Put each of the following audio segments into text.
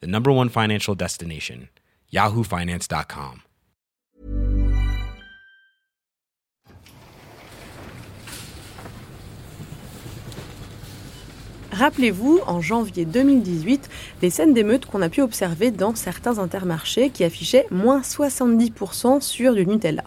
the number one financial destination, yahoofinance.com. Rappelez-vous, en janvier 2018, les scènes d'émeutes qu'on a pu observer dans certains intermarchés qui affichaient moins 70% sur du Nutella.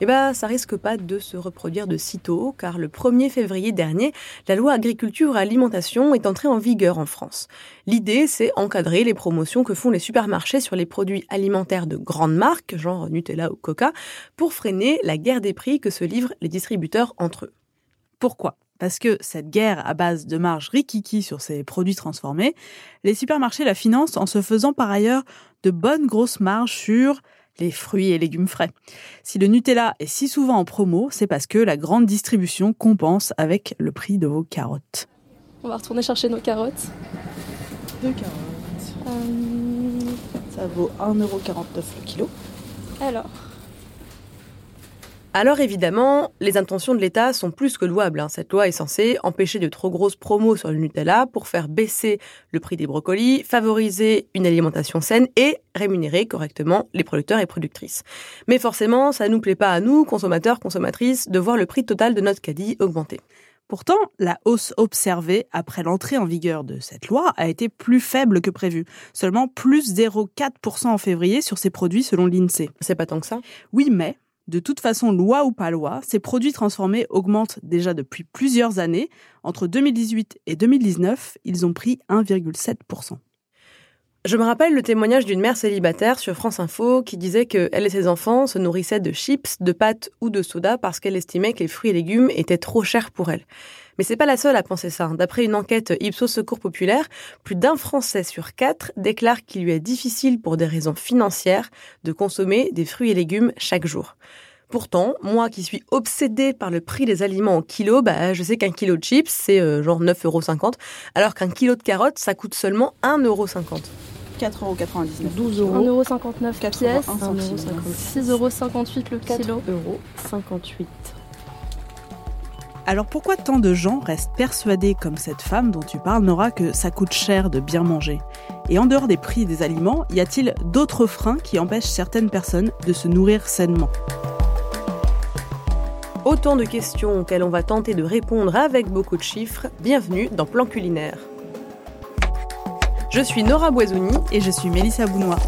Eh bien, ça risque pas de se reproduire de sitôt, car le 1er février dernier, la loi agriculture et alimentation est entrée en vigueur en France. L'idée, c'est encadrer les promotions que font les supermarchés sur les produits alimentaires de grandes marques, genre Nutella ou Coca, pour freiner la guerre des prix que se livrent les distributeurs entre eux. Pourquoi? Parce que cette guerre à base de marge rikiki sur ces produits transformés, les supermarchés la financent en se faisant par ailleurs de bonnes grosses marges sur les fruits et légumes frais. Si le Nutella est si souvent en promo, c'est parce que la grande distribution compense avec le prix de vos carottes. On va retourner chercher nos carottes. Deux carottes. Euh, Ça vaut 1,49€ le kilo. Alors, alors évidemment, les intentions de l'État sont plus que louables. Hein. Cette loi est censée empêcher de trop grosses promos sur le Nutella pour faire baisser le prix des brocolis, favoriser une alimentation saine et rémunérer correctement les producteurs et productrices. Mais forcément, ça ne nous plaît pas à nous, consommateurs, consommatrices, de voir le prix total de notre caddie augmenter. Pourtant, la hausse observée après l'entrée en vigueur de cette loi a été plus faible que prévu. Seulement plus 0,4% en février sur ces produits selon l'INSEE. C'est pas tant que ça? Oui, mais de toute façon, loi ou pas loi, ces produits transformés augmentent déjà depuis plusieurs années. Entre 2018 et 2019, ils ont pris 1,7%. Je me rappelle le témoignage d'une mère célibataire sur France Info qui disait qu'elle et ses enfants se nourrissaient de chips, de pâtes ou de soda parce qu'elle estimait que les fruits et légumes étaient trop chers pour elle. Mais c'est pas la seule à penser ça. D'après une enquête Ipsos Secours Populaire, plus d'un Français sur quatre déclare qu'il lui est difficile pour des raisons financières de consommer des fruits et légumes chaque jour. Pourtant, moi qui suis obsédée par le prix des aliments au kilo, bah, je sais qu'un kilo de chips, c'est euh, genre 9,50€, alors qu'un kilo de carottes, ça coûte seulement 1,50€. 4,99€. 12 euros. 1,59€ pièce. 6,58€ le kilo. 4,58€. Alors pourquoi tant de gens restent persuadés, comme cette femme dont tu parles, Nora, que ça coûte cher de bien manger? Et en dehors des prix des aliments, y a-t-il d'autres freins qui empêchent certaines personnes de se nourrir sainement? Autant de questions auxquelles on va tenter de répondre avec beaucoup de chiffres. Bienvenue dans Plan Culinaire. Je suis Nora Boisouni et je suis Mélissa Bounois.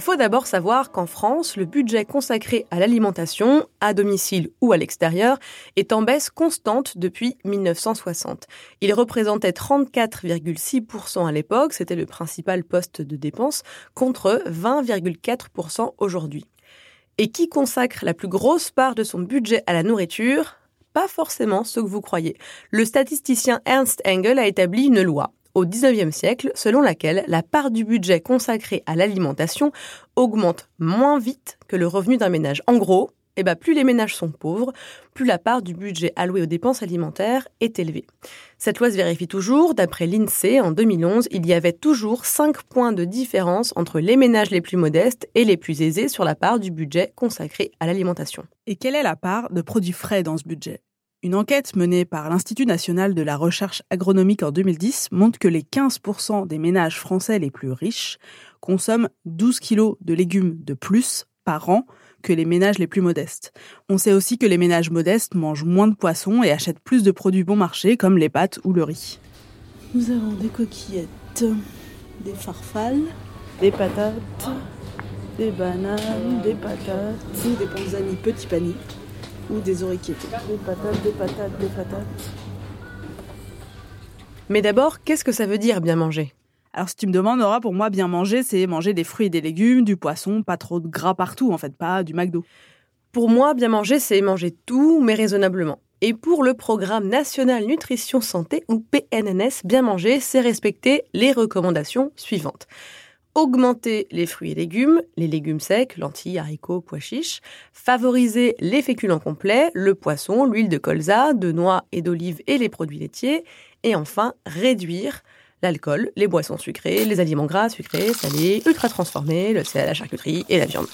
Il faut d'abord savoir qu'en France, le budget consacré à l'alimentation, à domicile ou à l'extérieur, est en baisse constante depuis 1960. Il représentait 34,6% à l'époque, c'était le principal poste de dépense, contre 20,4% aujourd'hui. Et qui consacre la plus grosse part de son budget à la nourriture? Pas forcément ce que vous croyez. Le statisticien Ernst Engel a établi une loi au XIXe siècle, selon laquelle la part du budget consacré à l'alimentation augmente moins vite que le revenu d'un ménage. En gros, eh ben, plus les ménages sont pauvres, plus la part du budget alloué aux dépenses alimentaires est élevée. Cette loi se vérifie toujours. D'après l'INSEE, en 2011, il y avait toujours 5 points de différence entre les ménages les plus modestes et les plus aisés sur la part du budget consacré à l'alimentation. Et quelle est la part de produits frais dans ce budget? Une enquête menée par l'Institut national de la recherche agronomique en 2010 montre que les 15% des ménages français les plus riches consomment 12 kilos de légumes de plus par an que les ménages les plus modestes. On sait aussi que les ménages modestes mangent moins de poissons et achètent plus de produits bon marché comme les pâtes ou le riz. Nous avons des coquillettes, des farfales, des patates, des bananes, des patates, des panzani petits paniers ou des oriquettes. Des patates, des patates, des patates. Mais d'abord, qu'est-ce que ça veut dire bien manger? Alors si tu me demandes, Nora, pour moi, bien manger, c'est manger des fruits et des légumes, du poisson, pas trop de gras partout, en fait, pas du McDo. Pour moi, bien manger, c'est manger tout, mais raisonnablement. Et pour le programme national nutrition santé, ou PNNS, bien manger, c'est respecter les recommandations suivantes. Augmenter les fruits et légumes, les légumes secs, lentilles, haricots, pois chiches. Favoriser les féculents complets, le poisson, l'huile de colza, de noix et d'olive et les produits laitiers. Et enfin, réduire l'alcool, les boissons sucrées, les aliments gras, sucrés, salés, ultra transformés, le sel, la charcuterie et la viande.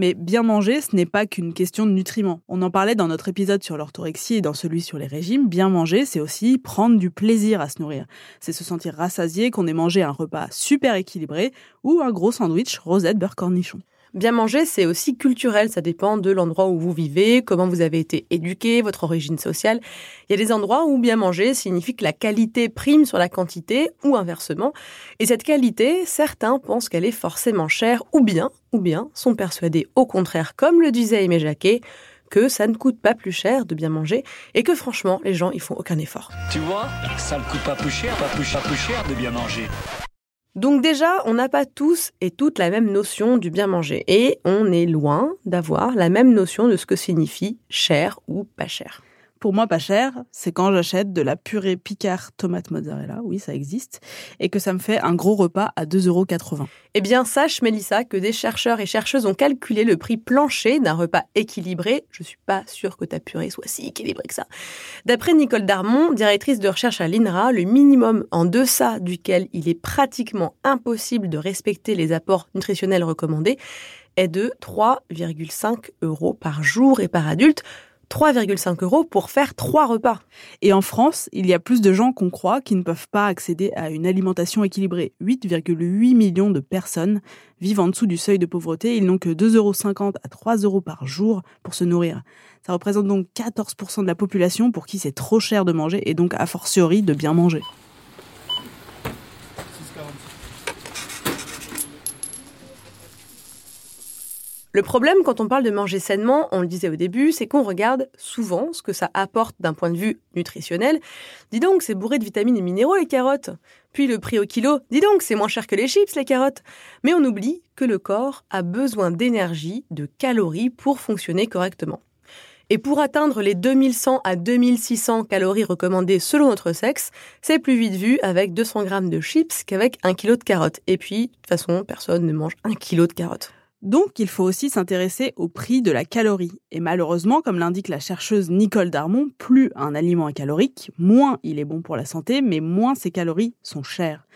Mais bien manger, ce n'est pas qu'une question de nutriments. On en parlait dans notre épisode sur l'orthorexie et dans celui sur les régimes. Bien manger, c'est aussi prendre du plaisir à se nourrir. C'est se sentir rassasié qu'on ait mangé un repas super équilibré ou un gros sandwich rosette beurre cornichon. Bien manger, c'est aussi culturel, ça dépend de l'endroit où vous vivez, comment vous avez été éduqué, votre origine sociale. Il y a des endroits où bien manger signifie que la qualité prime sur la quantité ou inversement. Et cette qualité, certains pensent qu'elle est forcément chère ou bien, ou bien sont persuadés au contraire, comme le disait Aimé Jacquet, que ça ne coûte pas plus cher de bien manger et que franchement, les gens, ils font aucun effort. Tu vois, ça ne coûte pas plus cher, pas plus cher, plus cher de bien manger. Donc déjà, on n'a pas tous et toutes la même notion du bien manger et on est loin d'avoir la même notion de ce que signifie cher ou pas cher. Pour moi, pas cher, c'est quand j'achète de la purée Picard tomate mozzarella, oui, ça existe, et que ça me fait un gros repas à 2,80€. Eh bien, sache, Mélissa, que des chercheurs et chercheuses ont calculé le prix plancher d'un repas équilibré. Je suis pas sûre que ta purée soit si équilibrée que ça. D'après Nicole Darmon, directrice de recherche à l'INRA, le minimum en deçà duquel il est pratiquement impossible de respecter les apports nutritionnels recommandés est de 3,5 euros par jour et par adulte 3,5 euros pour faire trois repas. Et en France, il y a plus de gens qu'on croit qui ne peuvent pas accéder à une alimentation équilibrée. 8,8 millions de personnes vivent en dessous du seuil de pauvreté. Ils n'ont que 2,50 euros à 3 euros par jour pour se nourrir. Ça représente donc 14% de la population pour qui c'est trop cher de manger et donc a fortiori de bien manger. Le problème quand on parle de manger sainement, on le disait au début, c'est qu'on regarde souvent ce que ça apporte d'un point de vue nutritionnel. Dis donc, c'est bourré de vitamines et minéraux les carottes. Puis le prix au kilo, dis donc, c'est moins cher que les chips les carottes. Mais on oublie que le corps a besoin d'énergie, de calories pour fonctionner correctement. Et pour atteindre les 2100 à 2600 calories recommandées selon notre sexe, c'est plus vite vu avec 200 grammes de chips qu'avec un kilo de carottes. Et puis, de toute façon, personne ne mange un kilo de carottes. Donc, il faut aussi s'intéresser au prix de la calorie. Et malheureusement, comme l'indique la chercheuse Nicole Darmon, plus un aliment est calorique, moins il est bon pour la santé, mais moins ses calories sont chères.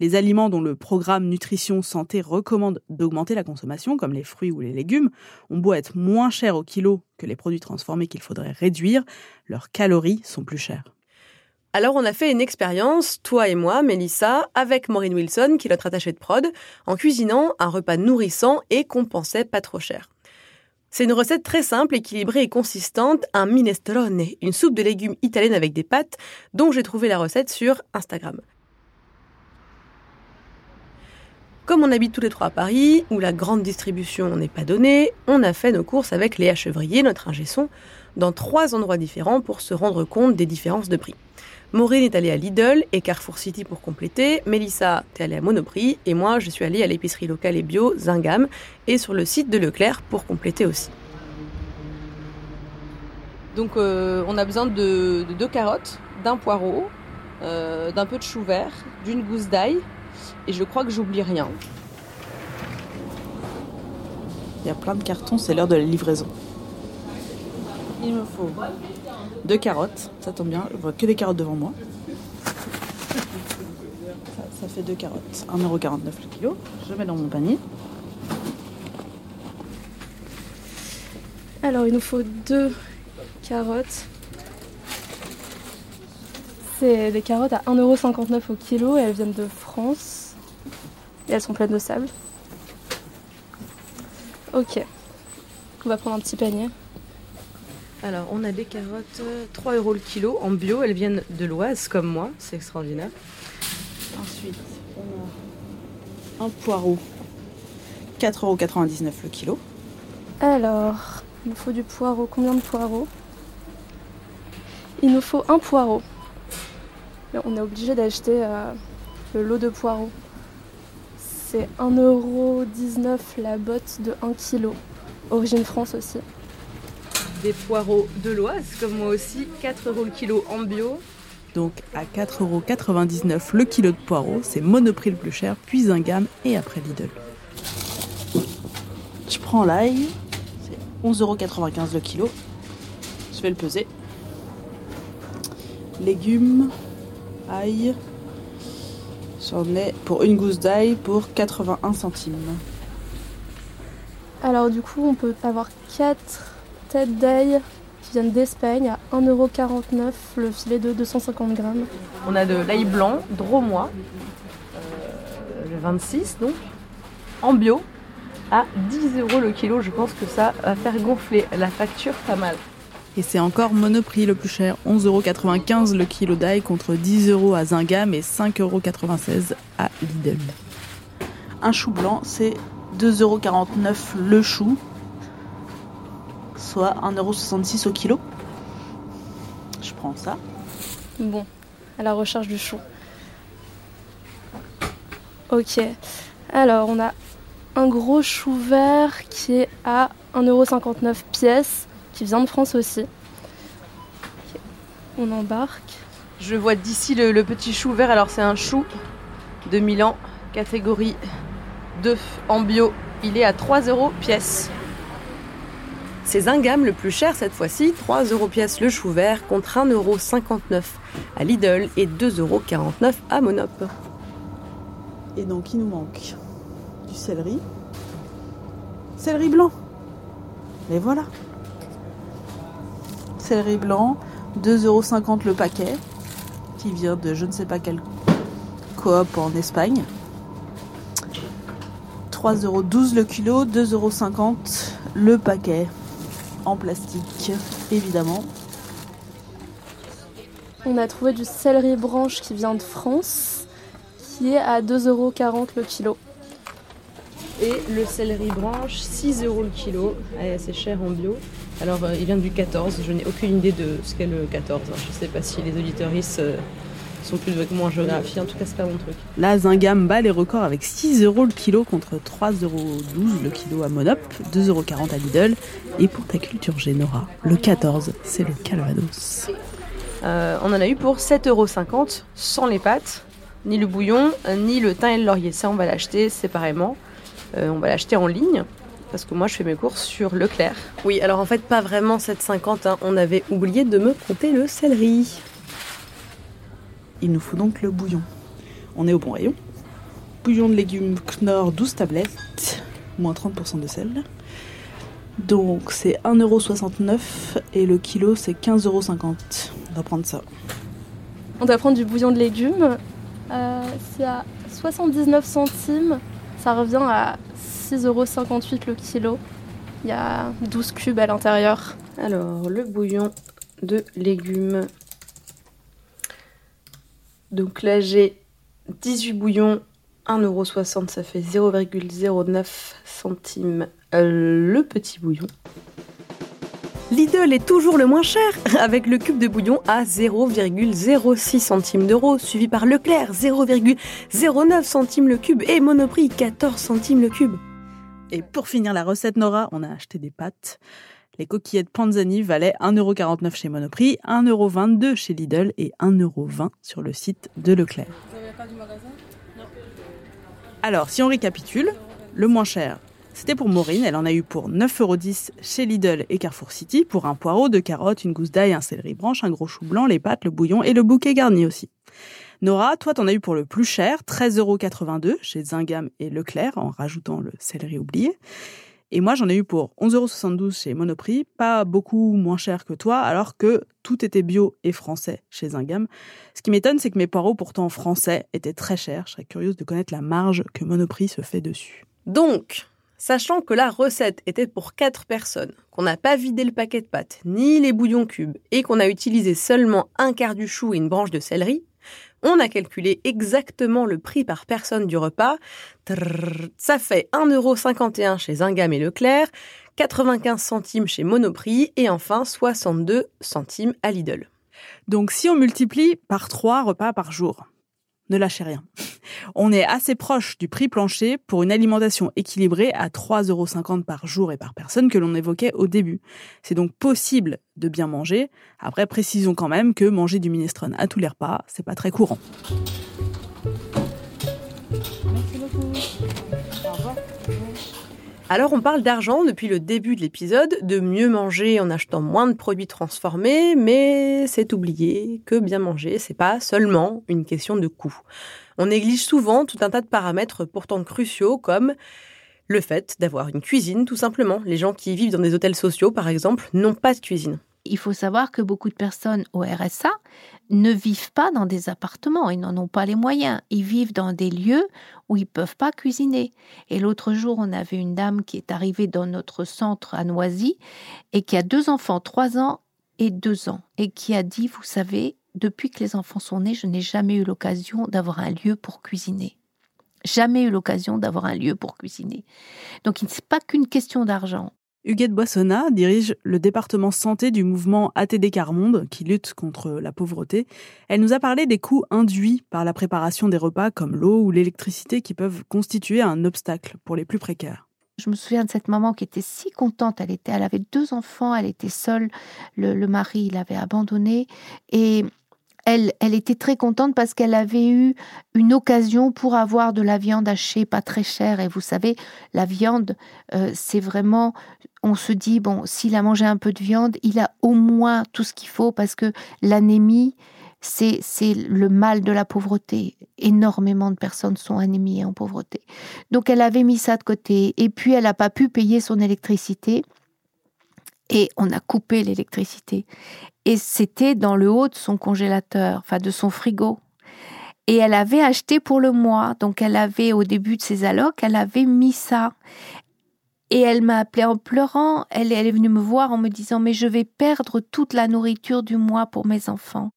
Les aliments dont le programme Nutrition Santé recommande d'augmenter la consommation, comme les fruits ou les légumes, ont beau être moins chers au kilo que les produits transformés qu'il faudrait réduire, leurs calories sont plus chères. Alors on a fait une expérience, toi et moi, Mélissa, avec Maureen Wilson, qui est notre attachée de prod, en cuisinant un repas nourrissant et qu'on pensait pas trop cher. C'est une recette très simple, équilibrée et consistante, un minestrone, une soupe de légumes italienne avec des pâtes, dont j'ai trouvé la recette sur Instagram. Comme on habite tous les trois à Paris, où la grande distribution n'est pas donnée, on a fait nos courses avec Léa Chevrier, notre ingé son, dans trois endroits différents pour se rendre compte des différences de prix. Maureen est allée à Lidl et Carrefour City pour compléter. Mélissa, est allée à Monoprix. Et moi, je suis allée à l'épicerie locale et bio Zingam et sur le site de Leclerc pour compléter aussi. Donc, euh, on a besoin de, deux carottes, d'un poireau, euh, d'un peu de chou vert, d'une gousse d'ail. Et je crois que j'oublie rien. Il y a plein de cartons, c'est l'heure de la livraison. Il me faut deux carottes, ça tombe bien, je vois que des carottes devant moi. Ça, fait deux carottes, 1,49€ le kilo. Je mets dans mon panier. Alors, il nous faut deux carottes. C'est des carottes à 1,59€ au kilo et elles viennent de France. Et elles sont pleines de sable. Ok. On va prendre un petit panier. Alors, on a des carottes, 3 euh, euros le kilo en bio. Elles viennent de l'Oise, comme moi. C'est extraordinaire. Ensuite, on a un poireau, 4,99 euros le kilo. Alors, il nous faut du poireau. Combien de poireaux? Il nous faut un poireau. On est obligé d'acheter euh, le lot de poireaux. C'est 1,19€ la botte de 1 kg. Origine France aussi. Des poireaux de l'Oise, comme moi aussi, 4 euros le kilo en bio. Donc à 4,99€ le kilo de poireaux, c'est Monoprix le plus cher, puis un gamme et après Lidl. Je prends l'ail, c'est 11,95€ le kilo. Je vais le peser. Légumes, ail. J'en ai pour une gousse d'ail pour 81 centimes. Alors du coup, on peut avoir 4 d'ail qui viennent d'Espagne à 1,49€ le filet de 250 grammes. On a de l'ail blanc, dromois, euh, le 26 donc, en bio, à 10 euros le kilo. Je pense que ça va faire gonfler la facture pas mal. Et c'est encore Monoprix le plus cher, 11,95€ le kilo d'ail contre 10€ à Zingam et 5,96€ à Lidl. Un chou blanc, c'est 2,49€ le chou, soit 1,66€ au kilo. Je prends ça. Bon, à la recherche du chou. Ok, alors on a un gros chou vert qui est à 1,59€ pièce, qui vient de France aussi. Ok, On embarque. Je vois d'ici le, le petit chou vert. Alors c'est un chou de Milan, catégorie 2 en bio. Il est à 3 euros pièce. C'est un gamme le plus cher cette fois-ci, 3 euros pièce le chou vert contre 1,59 euros à Lidl et 2,49 euros à Monop. Et donc il nous manque du céleri. Céleri blanc. Et voilà. Céleri blanc, 2,50€ le paquet, qui vient de je ne sais pas quelle coop en Espagne. 3,12€ le kilo, 2,50€ le paquet en plastique, évidemment. On a trouvé du céleri branche qui vient de France, qui est à 2,40€ le kilo. Et le céleri branche, 6 euros le kilo. C'est cher en bio. Alors, euh, il vient du 14. Je n'ai aucune idée de ce qu'est le 14. hein. Je ne sais pas si les auditoristes sont plus moi en géographie. En tout cas, c'est pas mon truc. Là, Zingam bat les records avec 6€ le kilo contre 3,12€ le kilo à Monop, 2,40€ à Lidl. Et pour ta culture Génora, le 14, c'est le Calvados. Euh, on en a eu pour 7,50 euros sans les pâtes, ni le bouillon, ni le thym et le laurier. Ça, on va l'acheter séparément. Euh, on va l'acheter en ligne. Parce que moi, je fais mes courses sur Leclerc. Oui, alors en fait, pas vraiment 7,50. hein. On avait oublié de me compter le céleri. Il nous faut donc le bouillon. On est au bon rayon. Bouillon de légumes Knorr 12 tablettes, moins 30% de sel. Donc c'est 1,69€ et le kilo c'est 15,50€. On va prendre ça. On doit prendre du bouillon de légumes. Euh, c'est à 79 centimes. Ça revient à 6,58€ le kilo. Il y a 12 cubes à l'intérieur. Alors, le bouillon de légumes. Donc là, j'ai 18 bouillons, 1,60€, ça fait 0,09 centimes euh, le petit bouillon. Lidl est toujours le moins cher, avec le cube de bouillon à 0,06 centimes d'euros, suivi par Leclerc, 0,09 centimes le cube, et Monoprix, 14 centimes le cube. Et pour finir la recette Nora, on a acheté des pâtes. Les coquillettes Panzani valaient 1,49€ chez Monoprix, 1,22€ chez Lidl et 1,20€ sur le site de Leclerc. Alors, si on récapitule, le moins cher, c'était pour Maureen. Elle en a eu pour 9,10€ chez Lidl et Carrefour City pour un poireau, deux carottes, une gousse d'ail, un céleri branche, un gros chou blanc, les pâtes, le bouillon et le bouquet garni aussi. Nora, toi, t'en as eu pour le plus cher, 13,82€ chez Zingam et Leclerc, en rajoutant le céleri oublié. Et moi, j'en ai eu pour 11,72€ chez Monoprix, pas beaucoup moins cher que toi, alors que tout était bio et français chez Zingam. Ce qui m'étonne, c'est que mes poireaux, pourtant français, étaient très chers. Je serais curieuse de connaître la marge que Monoprix se fait dessus. Donc, sachant que la recette était pour 4 personnes, qu'on n'a pas vidé le paquet de pâtes, ni les bouillons cubes, et qu'on a utilisé seulement un quart du chou et une branche de céleri, on a calculé exactement le prix par personne du repas. Ça fait 1,51€ chez Zingam et Leclerc, 95 centimes chez Monoprix et enfin 62 centimes à Lidl. Donc si on multiplie par trois repas par jour, ne lâchez rien. On est assez proche du prix plancher pour une alimentation équilibrée à 3,50 euros par jour et par personne que l'on évoquait au début. C'est donc possible de bien manger. Après, précisons quand même que manger du minestrone à tous les repas, c'est pas très courant. Alors on parle d'argent depuis le début de l'épisode, de mieux manger en achetant moins de produits transformés, mais c'est oublié que bien manger, c'est pas seulement une question de coût. On néglige souvent tout un tas de paramètres pourtant cruciaux comme le fait d'avoir une cuisine tout simplement. Les gens qui vivent dans des hôtels sociaux par exemple n'ont pas de cuisine. Il faut savoir que beaucoup de personnes au RSA ne vivent pas dans des appartements, ils n'en ont pas les moyens. Ils vivent dans des lieux où ils ne peuvent pas cuisiner. Et l'autre jour, on avait une dame qui est arrivée dans notre centre à Noisy et qui a deux enfants, trois ans et deux ans, et qui a dit, vous savez, depuis que les enfants sont nés, je n'ai jamais eu l'occasion d'avoir un lieu pour cuisiner. Jamais eu l'occasion d'avoir un lieu pour cuisiner. Donc, ce n'est pas qu'une question d'argent. Huguette Boissonnat dirige le département santé du mouvement ATD Carmonde qui lutte contre la pauvreté. Elle nous a parlé des coûts induits par la préparation des repas comme l'eau ou l'électricité qui peuvent constituer un obstacle pour les plus précaires. Je me souviens de cette maman qui était si contente. Elle était, elle avait deux enfants, elle était seule. Le, le mari l'avait abandonnée et elle, était très contente parce qu'elle avait eu une occasion pour avoir de la viande hachée pas très chère. Et vous savez, la viande, euh, c'est vraiment, on se dit, bon, s'il a mangé un peu de viande, il a au moins tout ce qu'il faut parce que l'anémie, c'est, c'est le mal de la pauvreté. Énormément de personnes sont anémies en pauvreté. Donc elle avait mis ça de côté. Et puis elle n'a pas pu payer son électricité et on a coupé l'électricité. Et c'était dans le haut de son congélateur, enfin de son frigo. Et elle avait acheté pour le mois, donc elle avait au début de ses allocs, elle avait mis ça. Et elle m'a appelé en pleurant, elle, elle est venue me voir en me disant mais je vais perdre toute la nourriture du mois pour mes enfants.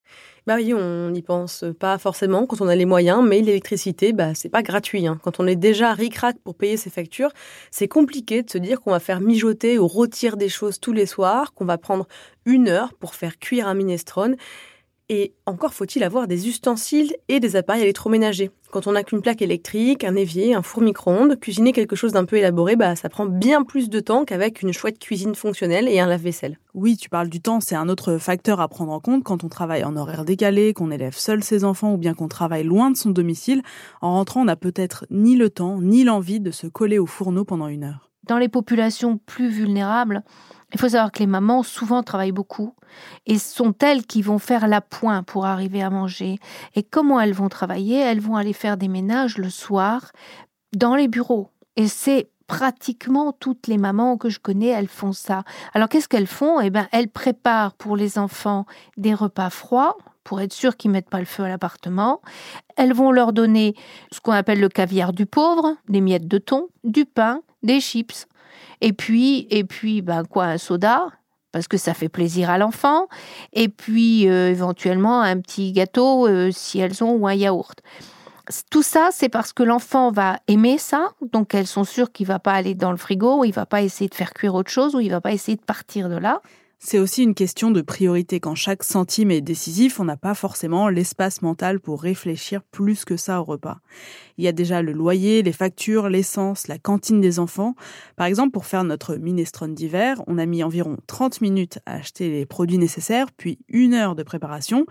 Bah oui, on n'y pense pas forcément quand on a les moyens, mais l'électricité, bah, c'est pas gratuit. Hein. Quand on est déjà ric-rac pour payer ses factures, c'est compliqué de se dire qu'on va faire mijoter ou rôtir des choses tous les soirs, qu'on va prendre une heure pour faire cuire un minestrone. Et encore faut-il avoir des ustensiles et des appareils électroménagers. Quand on n'a qu'une plaque électrique, un évier, un four micro-ondes, cuisiner quelque chose d'un peu élaboré, bah, ça prend bien plus de temps qu'avec une chouette cuisine fonctionnelle et un lave-vaisselle. Oui, tu parles du temps, c'est un autre facteur à prendre en compte quand on travaille en horaire décalé, qu'on élève seul ses enfants ou bien qu'on travaille loin de son domicile. En rentrant, on n'a peut-être ni le temps, ni l'envie de se coller au fourneau pendant une heure. Dans les populations plus vulnérables, il faut savoir que les mamans souvent travaillent beaucoup et sont elles qui vont faire la pointe pour arriver à manger. Et comment elles vont travailler? Elles vont aller faire des ménages le soir dans les bureaux. Et c'est pratiquement toutes les mamans que je connais, elles font ça. Alors qu'est-ce qu'elles font? Eh bien, elles préparent pour les enfants des repas froids pour être sûr qu'ils mettent pas le feu à l'appartement. Elles vont leur donner ce qu'on appelle le caviar du pauvre, des miettes de thon, du pain, des chips. Et puis, et puis, ben quoi, un soda, parce que ça fait plaisir à l'enfant. Et puis, euh, éventuellement, un petit gâteau, euh, si elles ont, ou un yaourt. Tout ça, c'est parce que l'enfant va aimer ça, donc elles sont sûres qu'il va pas aller dans le frigo, ou il va pas essayer de faire cuire autre chose, ou il va pas essayer de partir de là. C'est aussi une question de priorité. Quand chaque centime est décisif, on n'a pas forcément l'espace mental pour réfléchir plus que ça au repas. Il y a déjà le loyer, les factures, l'essence, la cantine des enfants. Par exemple, pour faire notre minestrone d'hiver, on a mis environ 30 minutes à acheter les produits nécessaires, puis une heure de préparation.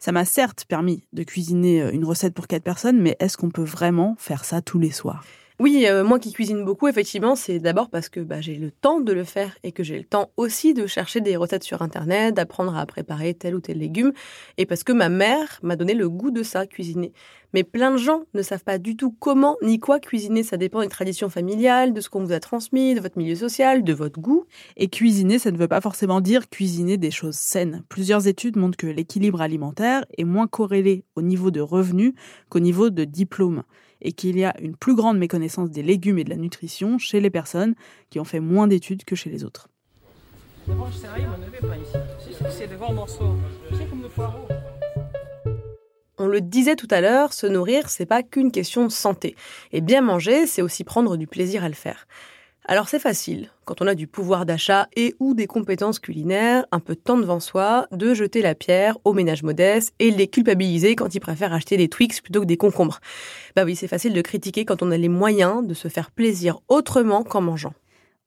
Ça m'a certes permis de cuisiner une recette pour quatre personnes, mais est-ce qu'on peut vraiment faire ça tous les soirs? Oui, euh, moi qui cuisine beaucoup, effectivement, c'est d'abord parce que bah, j'ai le temps de le faire et que j'ai le temps aussi de chercher des recettes sur Internet, d'apprendre à préparer tel ou tel légume, et parce que ma mère m'a donné le goût de ça, cuisiner. Mais plein de gens ne savent pas du tout comment ni quoi cuisiner. Ça dépend des traditions familiales, de ce qu'on vous a transmis, de votre milieu social, de votre goût. Et cuisiner, ça ne veut pas forcément dire cuisiner des choses saines. Plusieurs études montrent que l'équilibre alimentaire est moins corrélé au niveau de revenus qu'au niveau de diplôme et qu'il y a une plus grande méconnaissance des légumes et de la nutrition chez les personnes qui ont fait moins d'études que chez les autres. On le disait tout à l'heure, se nourrir, c'est pas qu'une question de santé. Et bien manger, c'est aussi prendre du plaisir à le faire. Alors c'est facile, quand on a du pouvoir d'achat et ou des compétences culinaires, un peu de temps devant soi, de jeter la pierre aux ménages modestes et les culpabiliser quand ils préfèrent acheter des Twix plutôt que des concombres. Bah oui, c'est facile de critiquer quand on a les moyens de se faire plaisir autrement qu'en mangeant.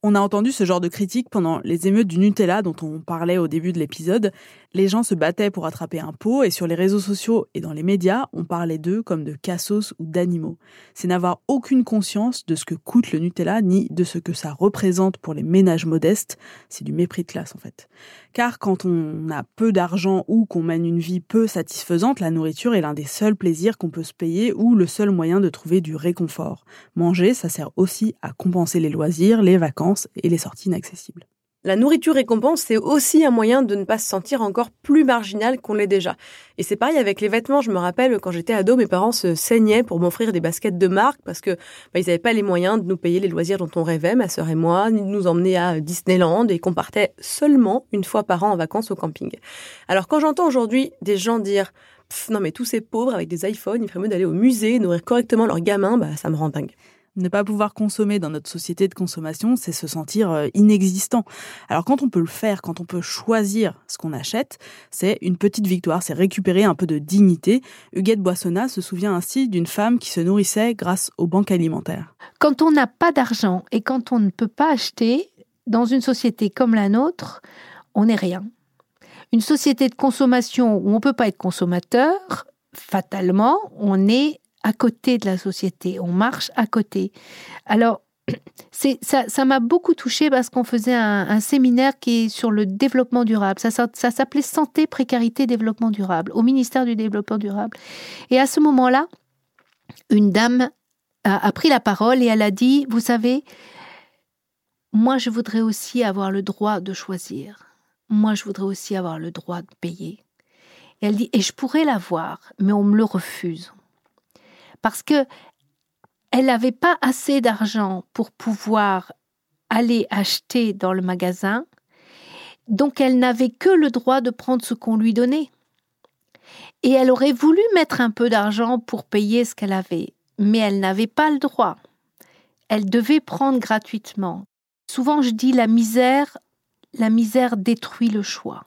On a entendu ce genre de critique pendant les émeutes du Nutella dont on parlait au début de l'épisode. Les gens se battaient pour attraper un pot et sur les réseaux sociaux et dans les médias, on parlait d'eux comme de cassos ou d'animaux. C'est n'avoir aucune conscience de ce que coûte le Nutella ni de ce que ça représente pour les ménages modestes. C'est du mépris de classe en fait. Car quand on a peu d'argent ou qu'on mène une vie peu satisfaisante, la nourriture est l'un des seuls plaisirs qu'on peut se payer ou le seul moyen de trouver du réconfort. Manger, ça sert aussi à compenser les loisirs, les vacances et les sorties inaccessibles. La nourriture récompense, c'est aussi un moyen de ne pas se sentir encore plus marginal qu'on l'est déjà. Et c'est pareil avec les vêtements. Je me rappelle, quand j'étais ado, mes parents se saignaient pour m'offrir des baskets de marque parce que bah, ils n'avaient pas les moyens de nous payer les loisirs dont on rêvait, ma sœur et moi, ni de nous emmener à Disneyland et qu'on partait seulement une fois par an en vacances au camping. Alors quand j'entends aujourd'hui des gens dire non mais tous ces pauvres avec des iPhones, il ferait mieux d'aller au musée, nourrir correctement leurs gamins, bah ça me rend dingue. Ne pas pouvoir consommer dans notre société de consommation, c'est se sentir euh, inexistant. Alors quand on peut le faire, quand on peut choisir ce qu'on achète, c'est une petite victoire, c'est récupérer un peu de dignité. Huguette Boissonnat se souvient ainsi d'une femme qui se nourrissait grâce aux banques alimentaires. Quand on n'a pas d'argent et quand on ne peut pas acheter, dans une société comme la nôtre, on n'est rien. Une société de consommation où on ne peut pas être consommateur, fatalement, on est à côté de la société, on marche à côté. Alors, c'est, ça, m'a beaucoup touché parce qu'on faisait un, séminaire qui est sur le développement durable. Ça, ça, s'appelait Santé, Précarité, Développement durable au ministère du Développement durable. Et à ce moment-là, une dame a, a pris la parole et elle a dit, vous savez, moi je voudrais aussi avoir le droit de choisir. Moi je voudrais aussi avoir le droit de payer. Et elle dit, et je pourrais l'avoir, mais on me le refuse parce que elle n'avait pas assez d'argent pour pouvoir aller acheter dans le magasin, donc elle n'avait que le droit de prendre ce qu'on lui donnait. Et elle aurait voulu mettre un peu d'argent pour payer ce qu'elle avait, mais elle n'avait pas le droit. Elle devait prendre gratuitement. Souvent je dis la misère, la misère détruit le choix.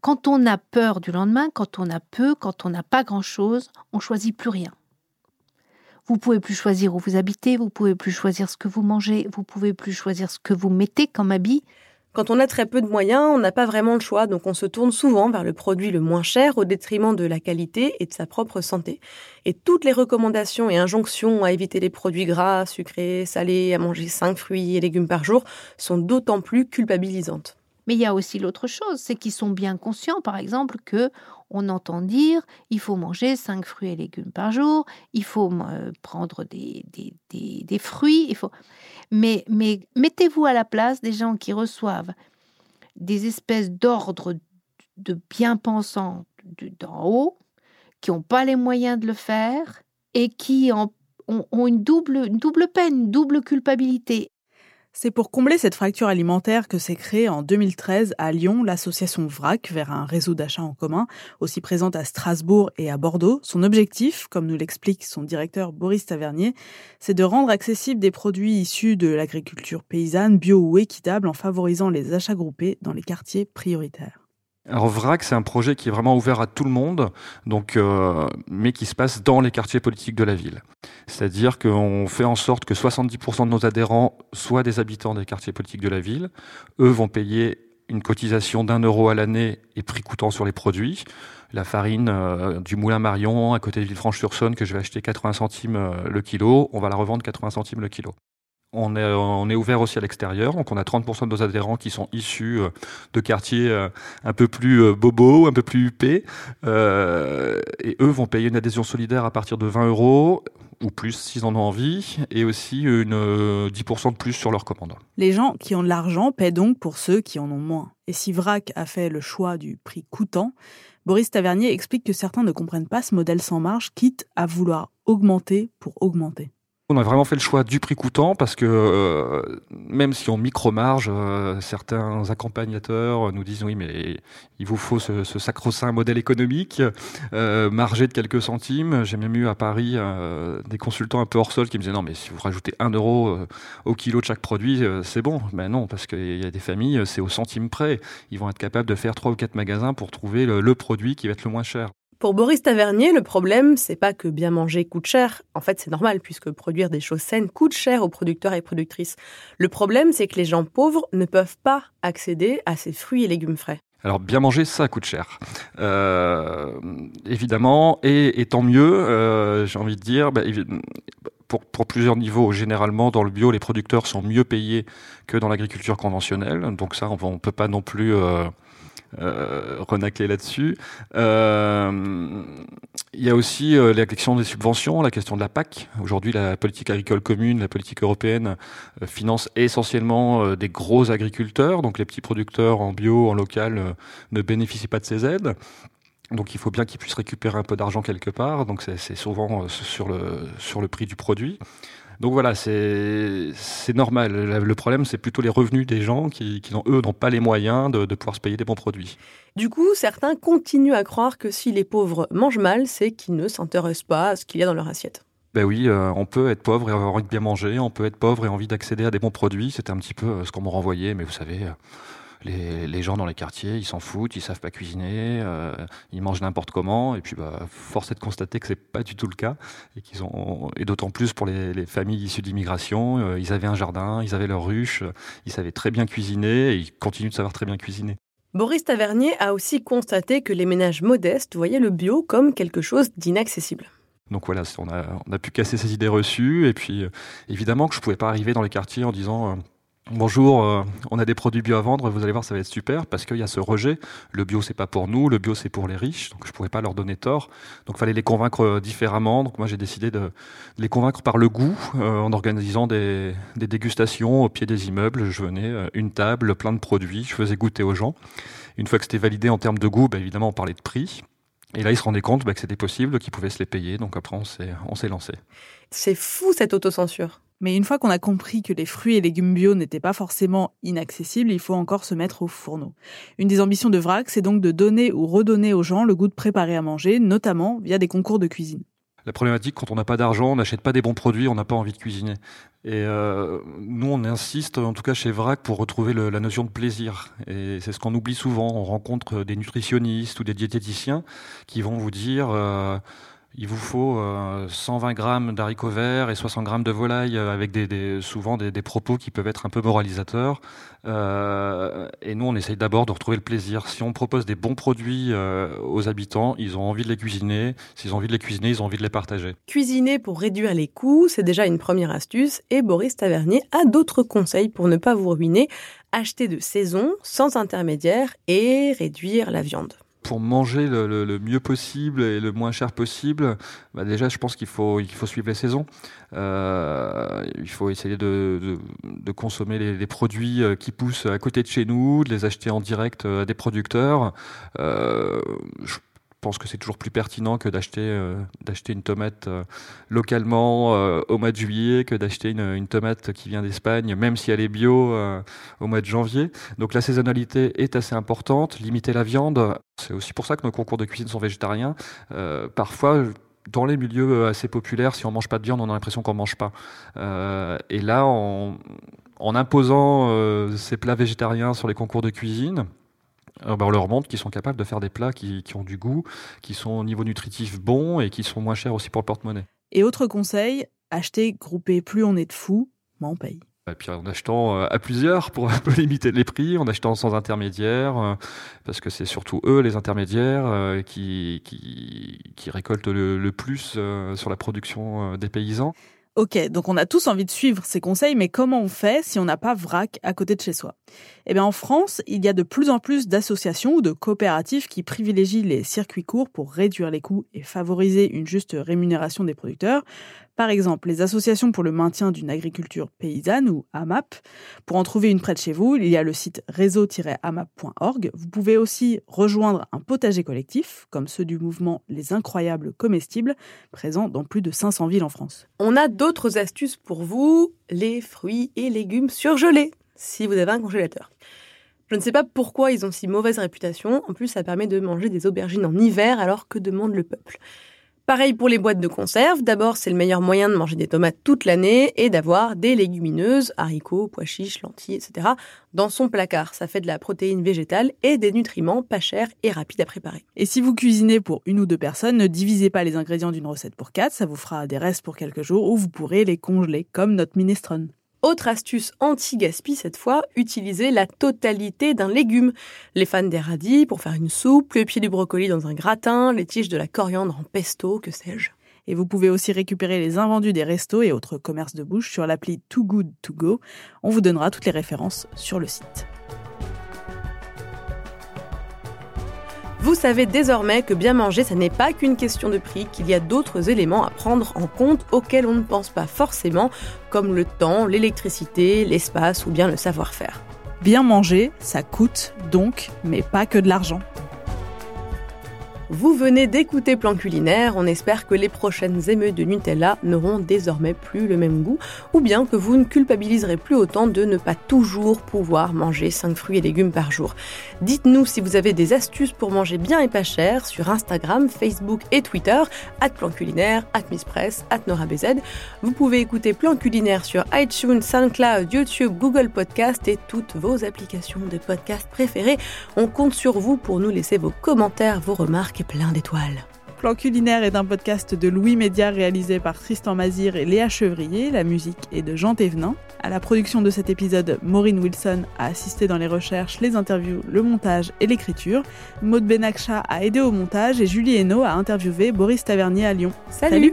Quand on a peur du lendemain, quand on a peu, quand on n'a pas grand-chose, on choisit plus rien. Vous pouvez plus choisir où vous habitez, vous pouvez plus choisir ce que vous mangez, vous pouvez plus choisir ce que vous mettez comme habit. Quand on a très peu de moyens, on n'a pas vraiment le choix, donc on se tourne souvent vers le produit le moins cher au détriment de la qualité et de sa propre santé. Et toutes les recommandations et injonctions à éviter les produits gras, sucrés, salés, à manger 5 fruits et légumes par jour sont d'autant plus culpabilisantes. Mais il y a aussi l'autre chose, c'est qu'ils sont bien conscients, par exemple, que on entend dire il faut manger 5 fruits et légumes par jour, il faut euh, prendre des, des, fruits, il faut... Mais, mais mettez-vous à la place des gens qui reçoivent des espèces d'ordres de bien-pensants d'en haut, qui n'ont pas les moyens de le faire et qui ont, ont une, double, une double peine, une double culpabilité. C'est pour combler cette fracture alimentaire que s'est créée en 2013 à Lyon l'association VRAC vers un réseau d'achat en commun, aussi présente à Strasbourg et à Bordeaux. Son objectif, comme nous l'explique son directeur Boris Tavernier, c'est de rendre accessibles des produits issus de l'agriculture paysanne, bio ou équitable en favorisant les achats groupés dans les quartiers prioritaires. Alors VRAC, c'est un projet qui est vraiment ouvert à tout le monde, euh, mais qui se passe dans les quartiers politiques de la ville. C'est-à-dire qu'on fait en sorte que 70% de nos adhérents soient des habitants des quartiers politiques de la ville. Eux vont payer une cotisation d'un euro à l'année et prix coûtant sur les produits. La farine euh, du Moulin Marion à côté de Villefranche-sur-Saône que je vais acheter 80 centimes euh, le kilo, on va la revendre 80 centimes le kilo. On est, on est, ouvert aussi à l'extérieur, donc on a 30% de nos adhérents qui sont issus euh, de quartiers euh, un peu plus euh, bobos, un peu plus huppés, et eux vont payer une adhésion solidaire à partir de 20 euros ou plus s'ils en ont envie, et aussi une 10% de plus sur leur commande. Les gens qui ont de l'argent paient donc pour ceux qui en ont moins. Et si VRAC a fait le choix du prix coûtant, Boris Tavernier explique que certains ne comprennent pas ce modèle sans marge, quitte à vouloir augmenter pour augmenter. On a vraiment fait le choix du prix coûtant parce que euh, même si on micro-marge, euh, certains accompagnateurs nous disent oui mais il vous faut ce, ce sacro-saint modèle économique, euh, de quelques centimes. J'ai même eu à Paris euh, des consultants un peu hors sol qui me disaient non mais si vous rajoutez un euro au kilo de chaque produit, c'est bon. Ben non parce qu'il y a des familles, c'est au centime près. Ils vont être capables de faire trois ou quatre magasins pour trouver le produit qui va être le moins cher. Pour Boris Tavernier, le problème, c'est pas que bien manger coûte cher. En fait, c'est normal, puisque produire des choses saines coûte cher aux producteurs et productrices. Le problème, c'est que les gens pauvres ne peuvent pas accéder à ces fruits et légumes frais. Alors bien manger, ça coûte cher, euh, évidemment, et, tant mieux. Euh, J'ai envie de dire, bah, pour, pour, plusieurs niveaux. Généralement, dans le bio, les producteurs sont mieux payés que dans l'agriculture conventionnelle, donc ça, on ne peut pas non plus euh, euh, renacler là-dessus. Euh, il y a aussi euh, la question des subventions, la question de la PAC. Aujourd'hui, la politique agricole commune, la politique européenne euh, finance essentiellement euh, des gros agriculteurs, donc les petits producteurs en bio, en local, ne bénéficient pas de ces aides. Donc il faut bien qu'ils puissent récupérer un peu d'argent quelque part. Donc c'est souvent sur le, sur le prix du produit. Donc voilà, c'est normal. Le problème, c'est plutôt les revenus des gens qui, qui eux, n'ont pas les moyens de, de, pouvoir se payer des bons produits. Du coup, certains continuent à croire que si les pauvres mangent mal, c'est qu'ils ne s'intéressent pas à ce qu'il y a dans leur assiette. Ben oui, euh, on peut être pauvre et avoir envie de bien manger, on peut être pauvre et envie d'accéder à des bons produits. C'était un petit peu euh, ce qu'on m'a renvoyé, mais vous savez, euh, les, les, gens dans les quartiers, ils s'en foutent, ils savent pas cuisiner, euh, ils mangent n'importe comment. Et puis, bah, force est de constater que c'est pas du tout le cas, et qu'ils ont, et d'autant plus pour les, les familles issues d'immigration, euh, ils avaient un jardin, ils avaient leur ruche, ils savaient très bien cuisiner, et ils continuent de savoir très bien cuisiner. Boris Tavernier a aussi constaté que les ménages modestes voyaient le bio comme quelque chose d'inaccessible. Donc voilà, on a, on a pu casser ces idées reçues, et puis euh, évidemment que je pouvais pas arriver dans les quartiers en disant euh, Bonjour, euh, on a des produits bio à vendre, vous allez voir, ça va être super parce qu'il y a ce rejet. Le bio, c'est pas pour nous, le bio, c'est pour les riches, donc je pouvais pas leur donner tort. Donc, fallait les convaincre euh, différemment. Donc, moi, j'ai décidé de, les convaincre par le goût euh, en organisant des, dégustations au pied des immeubles. Je venais une table, plein de produits, je faisais goûter aux gens. Une fois que c'était validé en termes de goût, bah, évidemment, on parlait de prix. Et là, ils se rendaient compte bah, que c'était possible, qu'ils pouvaient se les payer. Donc après, on s'est lancé. C'est fou cette autocensure. Mais une fois qu'on a compris que les fruits et légumes bio n'étaient pas forcément inaccessibles, il faut encore se mettre au fourneau. Une des ambitions de VRAC, c'est donc de donner ou redonner aux gens le goût de préparer à manger, notamment via des concours de cuisine. La problématique, quand on n'a pas d'argent, on n'achète pas des bons produits, on n'a pas envie de cuisiner. Et euh, nous, on insiste, en tout cas chez VRAC, pour retrouver la notion de plaisir. Et c'est ce qu'on oublie souvent. On rencontre des nutritionnistes ou des diététiciens qui vont vous dire... Euh, il vous faut euh, 120 grammes d'haricots verts et 60 grammes de volaille euh, avec souvent des, propos qui peuvent être un peu moralisateurs. Euh, et nous, on essaye d'abord de retrouver le plaisir. Si on propose des bons produits euh, aux habitants, ils ont envie de les cuisiner. S'ils ont envie de les cuisiner, ils ont envie de les partager. Cuisiner pour réduire les coûts, c'est déjà une première astuce. Et Boris Tavernier a d'autres conseils pour ne pas vous ruiner. Acheter de saison, sans intermédiaire et réduire la viande pour manger le, mieux possible et le moins cher possible, bah déjà, je pense qu'il faut, il faut suivre les saisons. Euh, il faut essayer de, consommer les, produits qui poussent à côté de chez nous, de les acheter en direct à des producteurs. Euh, pense que c'est toujours plus pertinent que d'acheter euh, d'acheter une tomate euh, localement euh, au mois de juillet que d'acheter une, une, tomate qui vient d'Espagne, même si elle est bio au mois de janvier. Donc la saisonnalité est assez importante. Limiter la viande, c'est aussi pour ça que nos concours de cuisine sont végétariens. Parfois dans les milieux assez populaires, si on mange pas de viande, on a l'impression qu'on mange pas. Et là, en, imposant ces plats végétariens sur les concours de cuisine, euh, ben on leur montre qu'ils sont capables de faire des plats qui, qui, ont du goût, qui sont au niveau nutritif bon et qui sont moins chers aussi pour le porte-monnaie. Et autre conseil, acheter groupé, plus on est de fous, moins on paye. Et puis en achetant à plusieurs pour un peu limiter les prix, en achetant sans intermédiaire, parce que c'est surtout eux, les intermédiaires, qui, qui, qui récoltent le, le, plus sur la production des paysans. Ok, donc on a tous envie de suivre ces conseils, mais comment on fait si on n'a pas vrac à côté de chez soi? Eh bien en France, il y a de plus en plus d'associations ou de coopératives qui privilégient les circuits courts pour réduire les coûts et favoriser une juste rémunération des producteurs. Par exemple, les associations pour le maintien d'une agriculture paysanne ou AMAP. Pour en trouver une près de chez vous, il y a le site réseau-amap.org. Vous pouvez aussi rejoindre un potager collectif, comme ceux du mouvement Les Incroyables Comestibles, présent dans plus de 500 villes en France. On a d'autres astuces pour vous, les fruits et légumes surgelés, si vous avez un congélateur. Je ne sais pas pourquoi ils ont si mauvaise réputation, en plus ça permet de manger des aubergines en hiver alors que demande le peuple? Pareil pour les boîtes de conserve. D'abord, c'est le meilleur moyen de manger des tomates toute l'année et d'avoir des légumineuses, haricots, pois chiches, lentilles, etc. dans son placard. Ça fait de la protéine végétale et des nutriments pas chers et rapides à préparer. Et si vous cuisinez pour une ou deux personnes, ne divisez pas les ingrédients d'une recette pour quatre. Ça vous fera des restes pour quelques jours ou vous pourrez les congeler comme notre minestrone. Autre astuce anti-gaspi cette fois, utiliser la totalité d'un légume. Les fans des radis pour faire une soupe, le pied du brocoli dans un gratin, les tiges de la coriandre en pesto, que sais-je. Et vous pouvez aussi récupérer les invendus des restos et autres commerces de bouche sur l'appli Too Good To Go. On vous donnera toutes les références sur le site. Vous savez désormais que bien manger, ça n'est pas qu'une question de prix, qu'il y a d'autres éléments à prendre en compte auxquels on ne pense pas forcément, comme le temps, l'électricité, l'espace ou bien le savoir-faire. Bien manger, ça coûte donc, mais pas que de l'argent. Vous venez d'écouter Plan Culinaire, on espère que les prochaines émeutes de Nutella n'auront désormais plus le même goût, ou bien que vous ne culpabiliserez plus autant de ne pas toujours pouvoir manger 5 fruits et légumes par jour. Dites-nous si vous avez des astuces pour manger bien et pas cher sur Instagram, Facebook et Twitter, at Plan Culinaire, at Miss Press, at NoraBZ. Vous pouvez écouter Plan Culinaire sur iTunes, SoundCloud, YouTube, Google Podcast et toutes vos applications de podcast préférées. On compte sur vous pour nous laisser vos commentaires, vos remarques et plein d'étoiles. Plan culinaire est un podcast de Louis Média réalisé par Tristan Mazir et Léa Chevrier. La musique est de Jean Thévenin. À la production de cet épisode, Maureen Wilson a assisté dans les recherches, les interviews, le montage et l'écriture. Maud Benakcha a aidé au montage et Julie Hainaut a interviewé Boris Tavernier à Lyon. Salut.